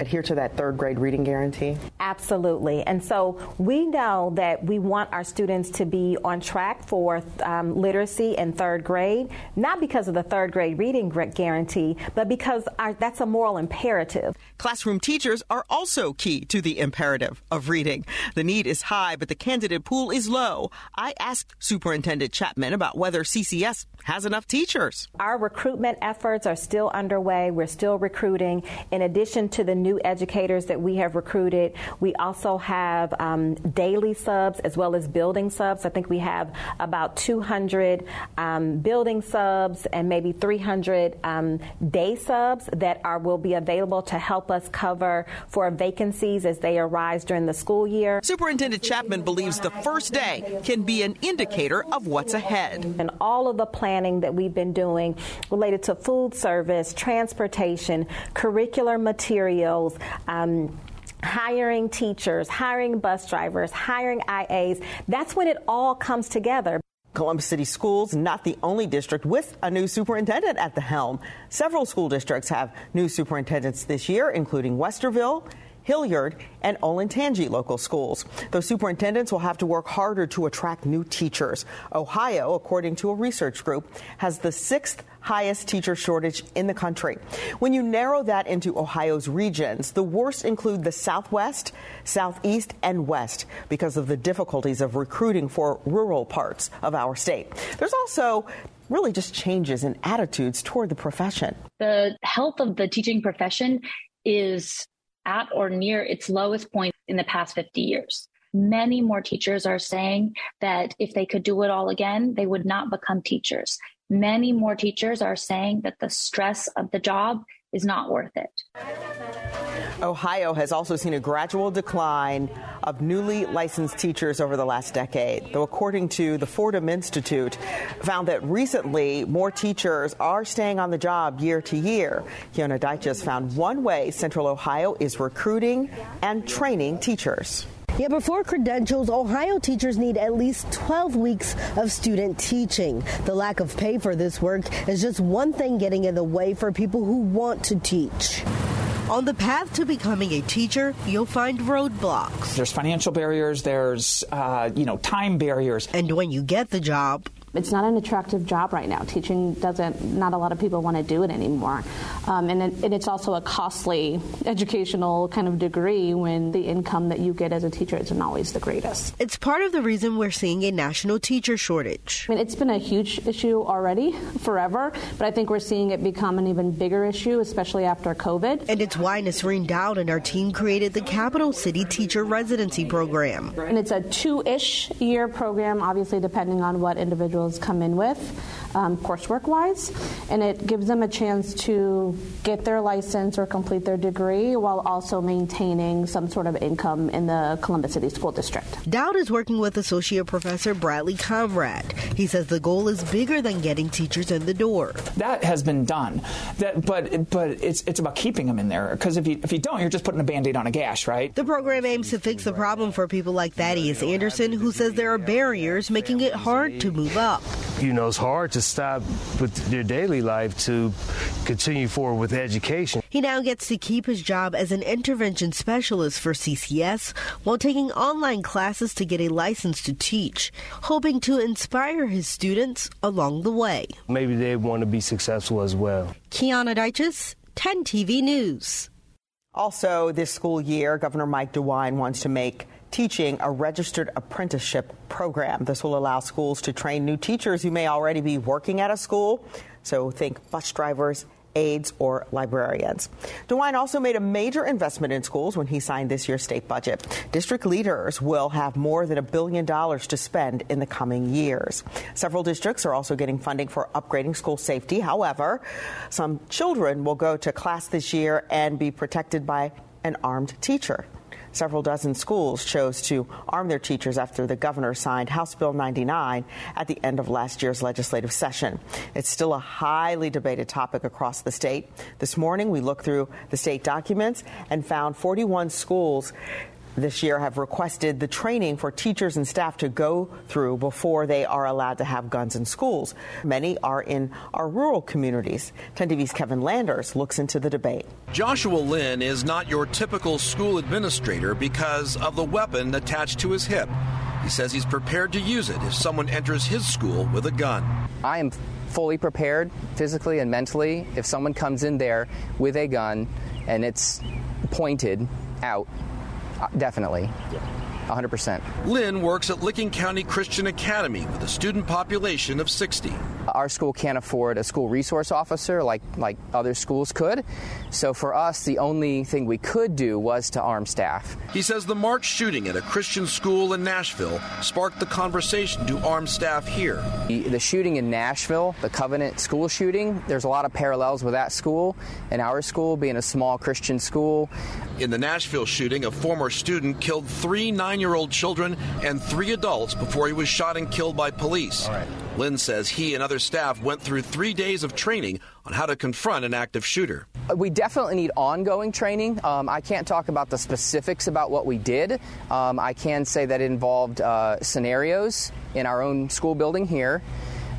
adhere to that third grade reading guarantee? Absolutely. And so we know that we want our students to be on track for um, literacy in third grade, not because of the third grade reading guarantee, but because our, that's a moral imperative. Classroom teachers are also key to the imperative of reading. The need is high, but the candidate pool is low. I asked Superintendent Chapman about whether CCS has enough teachers. Our recruitment efforts are still underway. We're still recruiting. In addition to the new educators that we have recruited, we also have um, daily subs as well as building subs. I think we have about 200 um, building subs and maybe 300 um, day subs that are will be available to help us cover for vacancies as they arise during the school year. Superintendent Chapman believes the first day can be an indicator of what's ahead. And all of the planning that we've been doing related to food service, transportation, curricular materials, um, hiring teachers, hiring bus drivers, hiring IAs. That's when it all comes together. Columbus City Schools, not the only district with a new superintendent at the helm. Several school districts have new superintendents this year, including Westerville Hilliard, and Olentangy local schools. Those superintendents will have to work harder to attract new teachers. Ohio, according to a research group, has the sixth highest teacher shortage in the country. When you narrow that into Ohio's regions, the worst include the Southwest, Southeast, and West because of the difficulties of recruiting for rural parts of our state. There's also really just changes in attitudes toward the profession. The health of the teaching profession is at or near its lowest point in the past 50 years. Many more teachers are saying that if they could do it all again, they would not become teachers. Many more teachers are saying that the stress of the job is not worth it. Ohio has also seen a gradual decline of newly licensed teachers over the last decade, though according to the Fordham Institute, found that recently more teachers are staying on the job year to year. Kiona Deiches found one way Central Ohio is recruiting and training teachers. Yet before credentials, Ohio teachers need at least 12 weeks of student teaching. The lack of pay for this work is just one thing getting in the way for people who want to teach. On the path to becoming a teacher, you'll find roadblocks. There's financial barriers, there's, uh, you know, time barriers. And when you get the job, it's not an attractive job right now. Teaching doesn't, not a lot of people want to do it anymore. Um, and, it, and, it's also a costly educational kind of degree when the income that you get as a teacher isn't always the greatest. It's part of the reason we're seeing a national teacher shortage. I mean, it's been a huge issue already forever, but I think we're seeing it become an even bigger issue, especially after COVID. And it's why Nasreen Dowd and our team created the Capital City Teacher Residency Program. And it's a two ish year program, obviously, depending on what individual individuals come in with, um, coursework wise, and it gives them a chance to get their license or complete their degree while also maintaining some sort of income in the Columbus City School District. Dowd is working with Associate Professor Bradley Conrad. He says the goal is bigger than getting teachers in the door. That has been done, that, but but it's it's about keeping them in there because if you if you don't, you're just putting a band-aid on a gash, right? The program aims to fix the problem for people like Thaddeus Anderson, who says there are barriers making it hard to move up up. You know, it's hard to stop with your daily life to continue forward with education. He now gets to keep his job as an intervention specialist for CCS while taking online classes to get a license to teach, hoping to inspire his students along the way. Maybe they want to be successful as well. Kiana Deiches, 10 TV News. Also, this school year, Governor Mike DeWine wants to make teaching a registered apprenticeship program. This will allow schools to train new teachers who may already be working at a school. So think bus drivers, aides, or librarians. DeWine also made a major investment in schools when he signed this year's state budget. District leaders will have more than a billion dollars to spend in the coming years. Several districts are also getting funding for upgrading school safety. However, some children will go to class this year and be protected by an armed teacher. Several dozen schools chose to arm their teachers after the governor signed House Bill 99 at the end of last year's legislative session. It's still a highly debated topic across the state. This morning, we looked through the state documents and found 41 schools this year have requested the training for teachers and staff to go through before they are allowed to have guns in schools. Many are in our rural communities. 10 TV's Kevin Landers looks into the debate. Joshua Lynn is not your typical school administrator because of the weapon attached to his hip. He says he's prepared to use it if someone enters his school with a gun. I am fully prepared physically and mentally if someone comes in there with a gun and it's pointed out uh, definitely. 100%. Lynn works at Licking County Christian Academy with a student population of 60. Our school can't afford a school resource officer like, like other schools could. So for us, the only thing we could do was to arm staff. He says the March shooting at a Christian school in Nashville sparked the conversation to arm staff here. The, the shooting in Nashville, the Covenant school shooting, there's a lot of parallels with that school and our school being a small Christian school. In the Nashville shooting, a former student killed three nine year old children and three adults before he was shot and killed by police. Lynn says he and other staff went through three days of training on how to confront an active shooter. We definitely need ongoing training. Um, I can't talk about the specifics about what we did. Um, I can say that it involved uh, scenarios in our own school building here,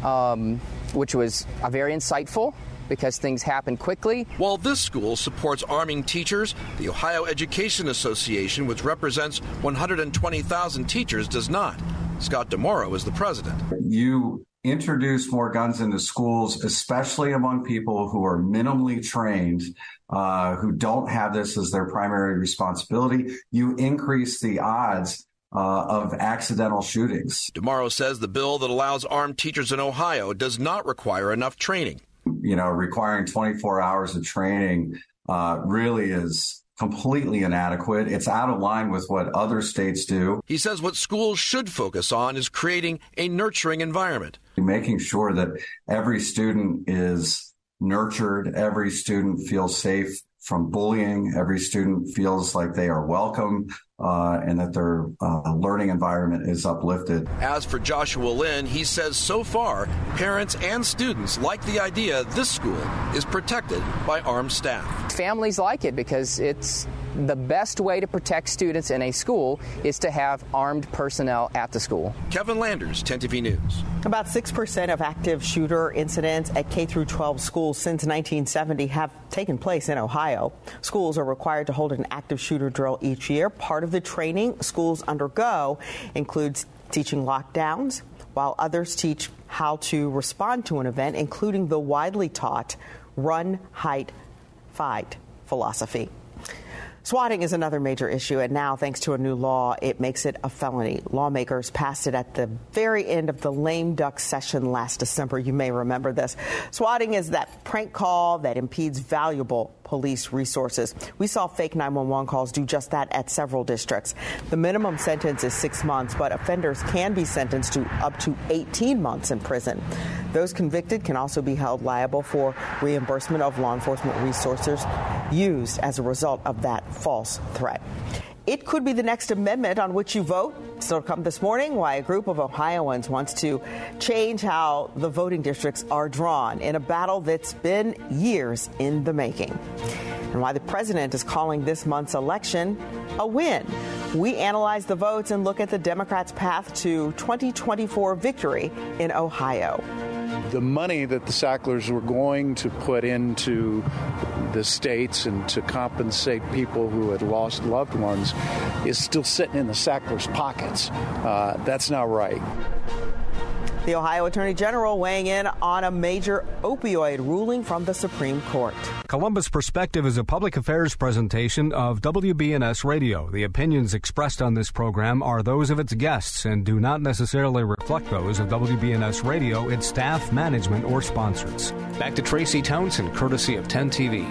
um, which was uh, very insightful because things happen quickly. While this school supports arming teachers, the Ohio Education Association, which represents 120,000 teachers, does not. Scott DiMauro is the president. You introduce more guns into schools, especially among people who are minimally trained, uh, who don't have this as their primary responsibility. You increase the odds uh, of accidental shootings. DiMauro says the bill that allows armed teachers in Ohio does not require enough training you know, requiring 24 hours of training uh, really is completely inadequate. It's out of line with what other states do. He says what schools should focus on is creating a nurturing environment. Making sure that every student is nurtured, every student feels safe from bullying. Every student feels like they are welcome uh, and that their uh, learning environment is uplifted. As for Joshua Lynn, he says so far, parents and students like the idea this school is protected by armed staff. Families like it because it's the best way to protect students in a school is to have armed personnel at the school. Kevin Landers, 10 TV News. About 6% of active shooter incidents at K through 12 schools since 1970 have taken place in Ohio. Schools are required to hold an active shooter drill each year. Part of the training schools undergo includes teaching lockdowns, while others teach how to respond to an event, including the widely taught run, hide, fight philosophy. Swatting is another major issue, and now, thanks to a new law, it makes it a felony. Lawmakers passed it at the very end of the lame duck session last December. You may remember this. Swatting is that prank call that impedes valuable police resources. We saw fake 911 calls do just that at several districts. The minimum sentence is six months, but offenders can be sentenced to up to 18 months in prison. Those convicted can also be held liable for reimbursement of law enforcement resources used as a result of that false threat. It could be the next amendment on which you vote. So, come this morning why a group of Ohioans wants to change how the voting districts are drawn in a battle that's been years in the making. And why the president is calling this month's election a win. We analyze the votes and look at the Democrats' path to 2024 victory in Ohio the money that the Sacklers were going to put into the states and to compensate people who had lost loved ones is still sitting in the Sacklers' pockets. Uh, that's not right. The Ohio Attorney General weighing in on a major opioid ruling from the Supreme Court. Columbus Perspective is a public affairs presentation of WBNS Radio. The opinions expressed on this program are those of its guests and do not necessarily reflect those of WBNS Radio, its staff, management, or sponsors. Back to Tracy Townsend, courtesy of 10 TV.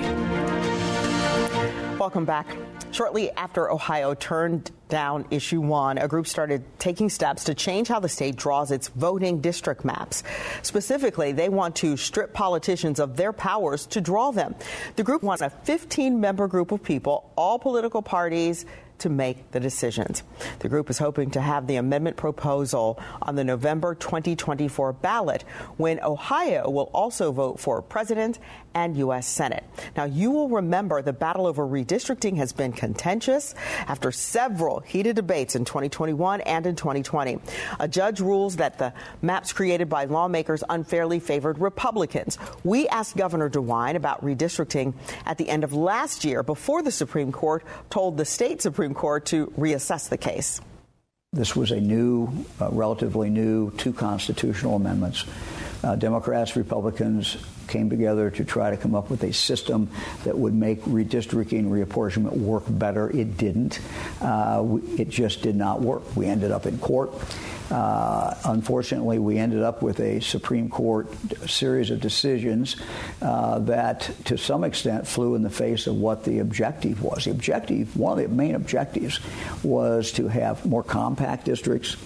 Welcome back. Shortly after Ohio turned down issue one, a group started taking steps to change how the state draws its voting district maps. Specifically, they want to strip politicians of their powers to draw them. The group wants a 15 member group of people, all political parties, to make the decisions. The group is hoping to have the amendment proposal on the November 2024 ballot when Ohio will also vote for president and U.S. Senate. Now, you will remember the battle over redistricting has been contentious after several heated debates in 2021 and in 2020. A judge rules that the maps created by lawmakers unfairly favored Republicans. We asked Governor DeWine about redistricting at the end of last year before the Supreme Court told the state Supreme Supreme Court to reassess the case. This was a new, uh, relatively new, two constitutional amendments. Uh, Democrats, Republicans came together to try to come up with a system that would make redistricting, reapportionment work better. It didn't. Uh, it just did not work. We ended up in court. Uh, unfortunately, we ended up with a Supreme Court series of decisions uh, that, to some extent, flew in the face of what the objective was. The objective, one of the main objectives, was to have more compact districts.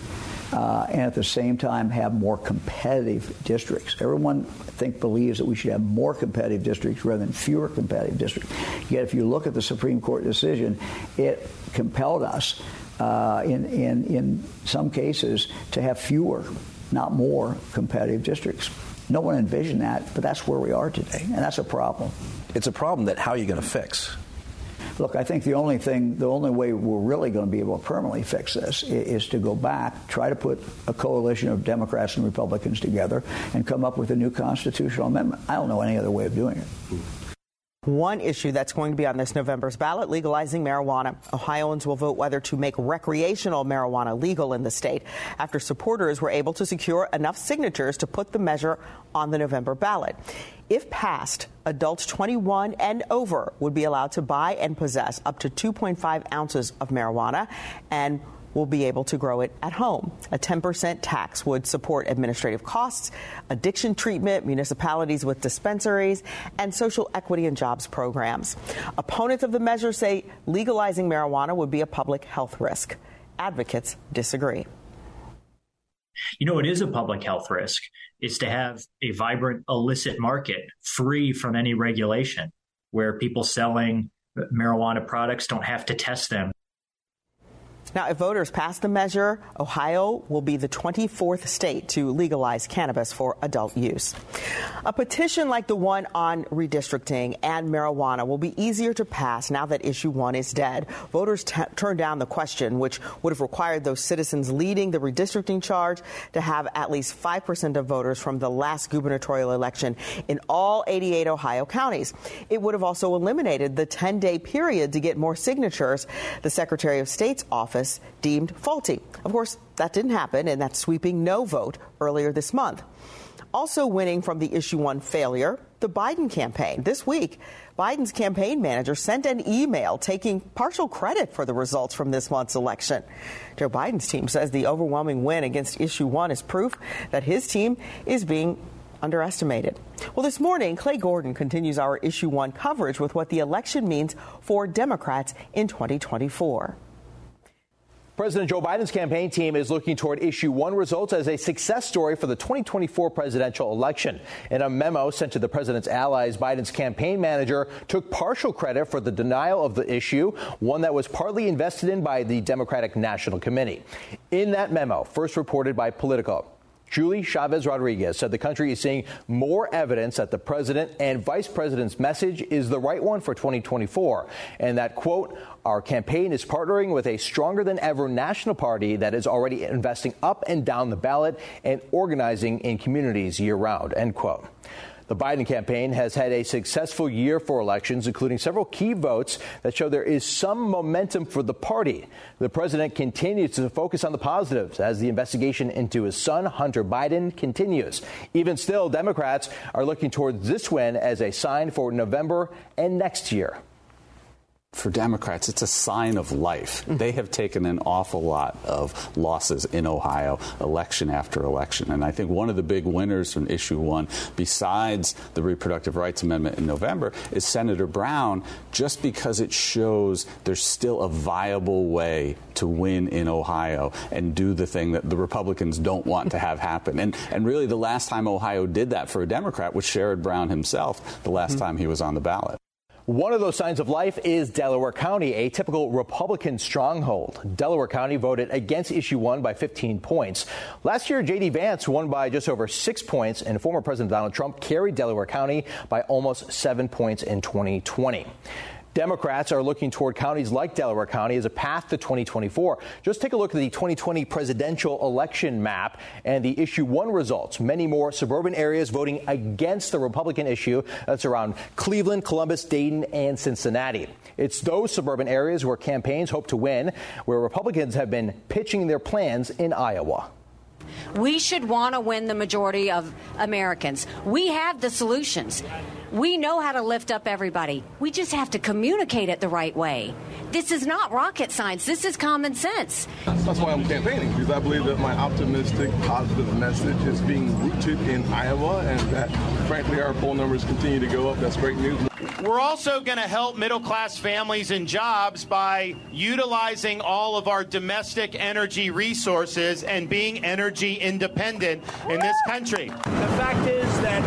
Uh, and at the same time have more competitive districts. Everyone, I think, believes that we should have more competitive districts rather than fewer competitive districts. Yet, if you look at the Supreme Court decision, it compelled us uh, in, in, in some cases to have fewer, not more, competitive districts. No one envisioned that, but that's where we are today, and that's a problem. It's a problem that how are you going to fix? Look, I think the only thing, the only way we're really going to be able to permanently fix this is, is, to go back, try to put a coalition of Democrats and Republicans together, and come up with a new constitutional amendment. I don't know any other way of doing it. One issue that's going to be on this November's ballot legalizing marijuana. Ohioans will vote whether to make recreational marijuana legal in the state after supporters were able to secure enough signatures to put the measure on the November ballot. If passed, adults 21 and over would be allowed to buy and possess up to 2.5 ounces of marijuana and will be able to grow it at home. A 10% tax would support administrative costs, addiction treatment, municipalities with dispensaries, and social equity and jobs programs. Opponents of the measure say legalizing marijuana would be a public health risk. Advocates disagree. You know, it is a public health risk is to have a vibrant illicit market free from any regulation where people selling marijuana products don't have to test them. Now, if voters pass the measure, Ohio will be the 24th state to legalize cannabis for adult use. A petition like the one on redistricting and marijuana will be easier to pass now that issue one is dead. Voters t- turned down the question, which would have required those citizens leading the redistricting charge to have at least 5% of voters from the last gubernatorial election in all 88 Ohio counties. It would have also eliminated the 10 day period to get more signatures. The Secretary of State's office deemed faulty. Of course, that didn't happen in that sweeping no vote earlier this month. Also winning from the issue one failure, the Biden campaign. This week, Biden's campaign manager sent an email taking partial credit for the results from this month's election. Joe Biden's team says the overwhelming win against issue one is proof that his team is being underestimated. Well, this morning, Clay Gordon continues our issue one coverage with what the election means for Democrats in 2024. President Joe Biden's campaign team is looking toward issue one results as a success story for the 2024 presidential election. In a memo sent to the president's allies, Biden's campaign manager took partial credit for the denial of the issue, one that was partly invested in by the Democratic National Committee. In that memo, first reported by Politico, Julie Chavez Rodriguez said the country is seeing more evidence that the president and vice president's message is the right one for 2024, and that, quote, our campaign is partnering with a stronger than ever national party that is already investing up and down the ballot and organizing in communities year round, end quote. The Biden campaign has had a successful year for elections, including several key votes that show there is some momentum for the party. The president continues to focus on the positives as the investigation into his son, Hunter Biden, continues. Even still, Democrats are looking towards this win as a sign for November and next year for Democrats, it's a sign of life. They have taken an awful lot of losses in Ohio, election after election. And I think one of the big winners from issue one, besides the Reproductive Rights Amendment in November, is Senator Brown, just because it shows there's still a viable way to win in Ohio and do the thing that the Republicans don't want to have happen. And, and really, the last time Ohio did that for a Democrat was Sherrod Brown himself, the last mm-hmm. time he was on the ballot. One of those signs of life is Delaware County, a typical Republican stronghold. Delaware County voted against issue one by 15 points. Last year, J.D. Vance won by just over six points, and former President Donald Trump carried Delaware County by almost seven points in 2020. Democrats are looking toward counties like Delaware County as a path to 2024. Just take a look at the 2020 presidential election map and the issue one results. Many more suburban areas voting against the Republican issue. That's around Cleveland, Columbus, Dayton, and Cincinnati. It's those suburban areas where campaigns hope to win, where Republicans have been pitching their plans in Iowa. We should want to win the majority of Americans. We have the solutions. We know how to lift up everybody. We just have to communicate it the right way. This is not rocket science. This is common sense. That's why I'm campaigning, because I believe that my optimistic, positive message is being rooted in Iowa and that, frankly, our poll numbers continue to go up. That's great news. We're also going to help middle class families and jobs by utilizing all of our domestic energy resources and being energy independent in this country. The fact is that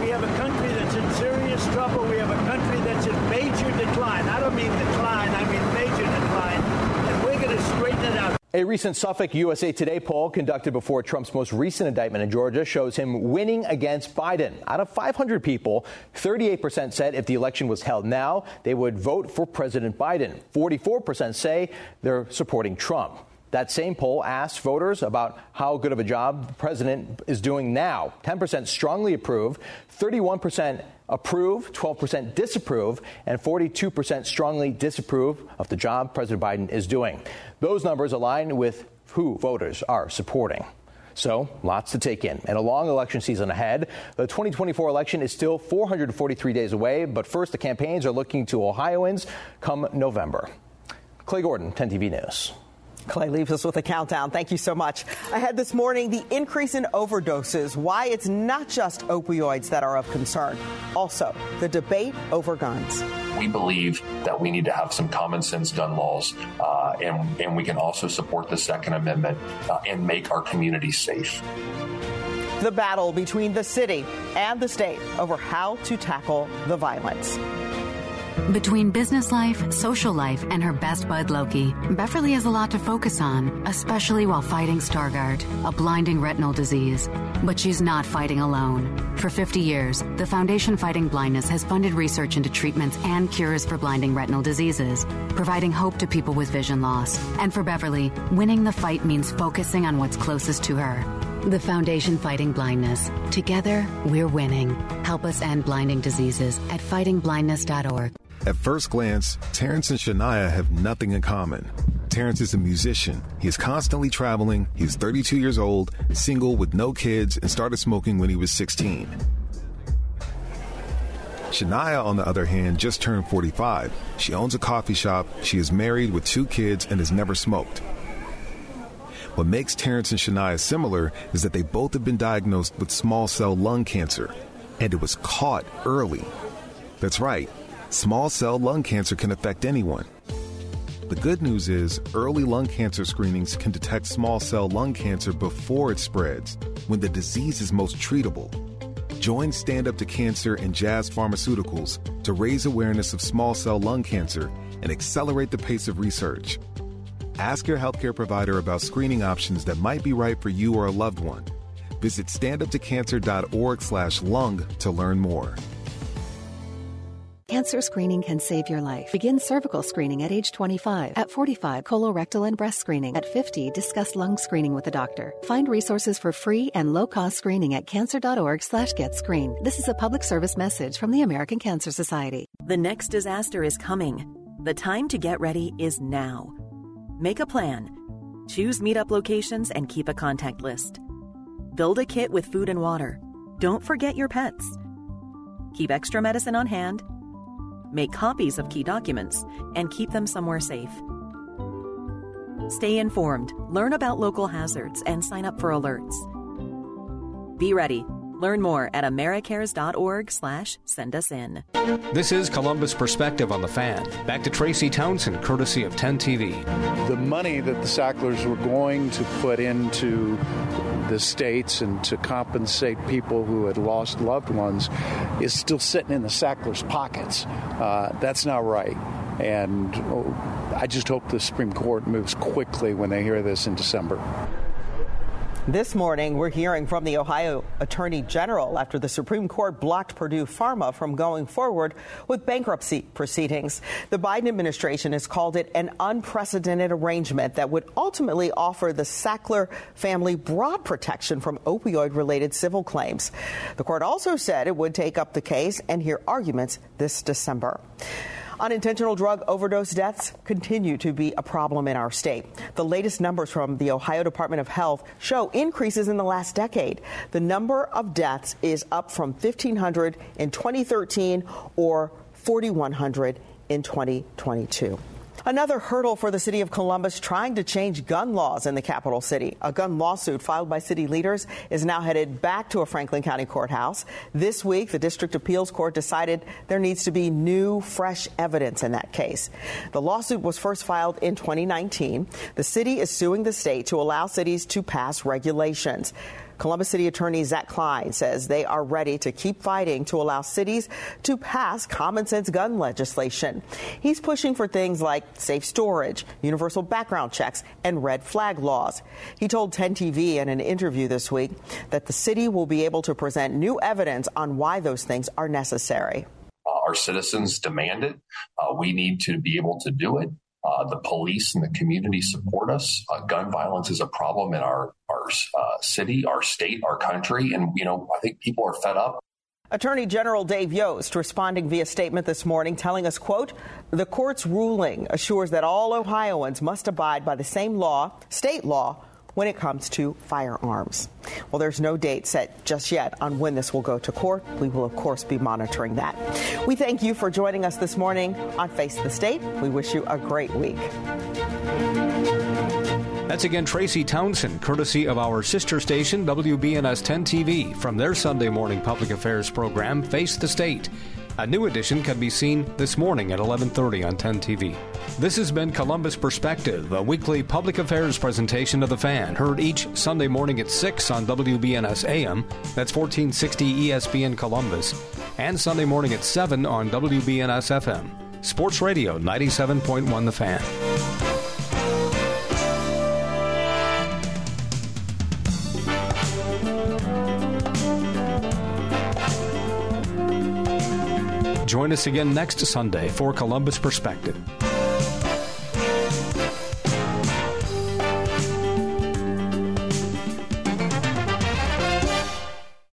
we have a country that's in serious trouble. We have a country that's in major decline. I don't mean decline, I mean major decline. And we're going to straighten it out. A recent Suffolk USA Today poll conducted before Trump's most recent indictment in Georgia shows him winning against Biden. Out of 500 people, 38% said if the election was held now, they would vote for President Biden. 44% say they're supporting Trump. That same poll asked voters about how good of a job the president is doing now. 10% strongly approve, 31% approve, 12% disapprove, and 42% strongly disapprove of the job President Biden is doing. Those numbers align with who voters are supporting. So, lots to take in. And a long election season ahead. The 2024 election is still 443 days away, but first, the campaigns are looking to Ohioans come November. Clay Gordon, 10 TV News. Clay leaves us with a countdown. Thank you so much. Ahead this morning, the increase in overdoses, why it's not just opioids that are of concern, also the debate over guns. We believe that we need to have some common sense gun laws, uh, and, and we can also support the Second Amendment uh, and make our communities safe. The battle between the city and the state over how to tackle the violence. Between business life, social life, and her best bud Loki, Beverly has a lot to focus on, especially while fighting Stargardt, a blinding retinal disease. But she's not fighting alone. For 50 years, the Foundation Fighting Blindness has funded research into treatments and cures for blinding retinal diseases, providing hope to people with vision loss. And for Beverly, winning the fight means focusing on what's closest to her. The Foundation Fighting Blindness. Together, we're winning. Help us end blinding diseases at fightingblindness.org. At first glance, Terrence and Shania have nothing in common. Terrence is a musician. He is constantly traveling. He's 32 years old, single with no kids, and started smoking when he was 16. Shania, on the other hand, just turned 45. She owns a coffee shop, she is married with two kids, and has never smoked. What makes Terrence and Shania similar is that they both have been diagnosed with small cell lung cancer, and it was caught early. That's right, small cell lung cancer can affect anyone. The good news is, early lung cancer screenings can detect small cell lung cancer before it spreads, when the disease is most treatable. Join Stand Up to Cancer and Jazz Pharmaceuticals to raise awareness of small cell lung cancer and accelerate the pace of research. Ask your healthcare provider about screening options that might be right for you or a loved one. Visit standuptocancer.org/lung to learn more. Cancer screening can save your life. Begin cervical screening at age 25. At 45, colorectal and breast screening. At 50, discuss lung screening with a doctor. Find resources for free and low-cost screening at cancer.org slash get screened. This is a public service message from the American Cancer Society. The next disaster is coming. The time to get ready is now. Make a plan. Choose meetup locations and keep a contact list. Build a kit with food and water. Don't forget your pets. Keep extra medicine on hand make copies of key documents, and keep them somewhere safe. Stay informed, learn about local hazards, and sign up for alerts. Be ready. Learn more at americares.org slash send us in. This is Columbus Perspective on the Fan. Back to Tracy Townsend, courtesy of 10 TV. The money that the Sacklers were going to put into the states and to compensate people who had lost loved ones is still sitting in the Sacklers' pockets. Uh, that's not right. And oh, I just hope the Supreme Court moves quickly when they hear this in December. This morning, we're hearing from the Ohio Attorney General after the Supreme Court blocked Purdue Pharma from going forward with bankruptcy proceedings. The Biden administration has called it an unprecedented arrangement that would ultimately offer the Sackler family broad protection from opioid related civil claims. The court also said it would take up the case and hear arguments this December. Unintentional drug overdose deaths continue to be a problem in our state. The latest numbers from the Ohio Department of Health show increases in the last decade. The number of deaths is up from 1,500 in 2013 or 4,100 in 2022. Another hurdle for the city of Columbus trying to change gun laws in the capital city. A gun lawsuit filed by city leaders is now headed back to a Franklin County courthouse. This week, the district appeals court decided there needs to be new, fresh evidence in that case. The lawsuit was first filed in 2019. The city is suing the state to allow cities to pass regulations. Columbus City Attorney Zach Klein says they are ready to keep fighting to allow cities to pass common sense gun legislation. He's pushing for things like safe storage, universal background checks, and red flag laws. He told 10 TV in an interview this week that the city will be able to present new evidence on why those things are necessary. Uh, our citizens demand it. Uh, we need to be able to do it. Uh, the police and the community support us. Uh, gun violence is a problem in our our uh, city, our state, our country, and you know I think people are fed up. Attorney General Dave Yost responding via statement this morning, telling us, "quote The court's ruling assures that all Ohioans must abide by the same law, state law." When it comes to firearms. Well, there's no date set just yet on when this will go to court. We will, of course, be monitoring that. We thank you for joining us this morning on Face the State. We wish you a great week. That's again Tracy Townsend, courtesy of our sister station, WBNS 10 TV, from their Sunday morning public affairs program, Face the State. A new edition can be seen this morning at 11:30 on 10 TV. This has been Columbus Perspective, a weekly public affairs presentation of the fan, heard each Sunday morning at 6 on WBNS AM, that's 1460 ESPN Columbus, and Sunday morning at 7 on WBNS FM. Sports Radio 97.1 The Fan. Join us again next Sunday for Columbus Perspective.